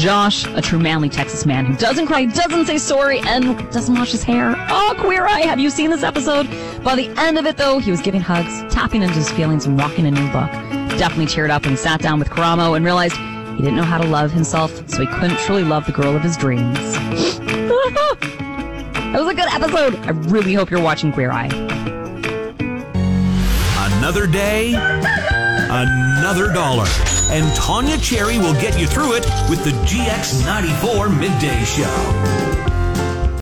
Josh, a true manly Texas man who doesn't cry, doesn't say sorry, and doesn't wash his hair. Oh, Queer Eye, have you seen this episode? By the end of it, though, he was giving hugs, tapping into his feelings, and rocking a new book. Definitely teared up he sat down with Karamo and realized he didn't know how to love himself, so he couldn't truly love the girl of his dreams. that was a good episode. I really hope you're watching Queer Eye. Another day, another dollar. And Tanya Cherry will get you through it with the GX94 Midday Show.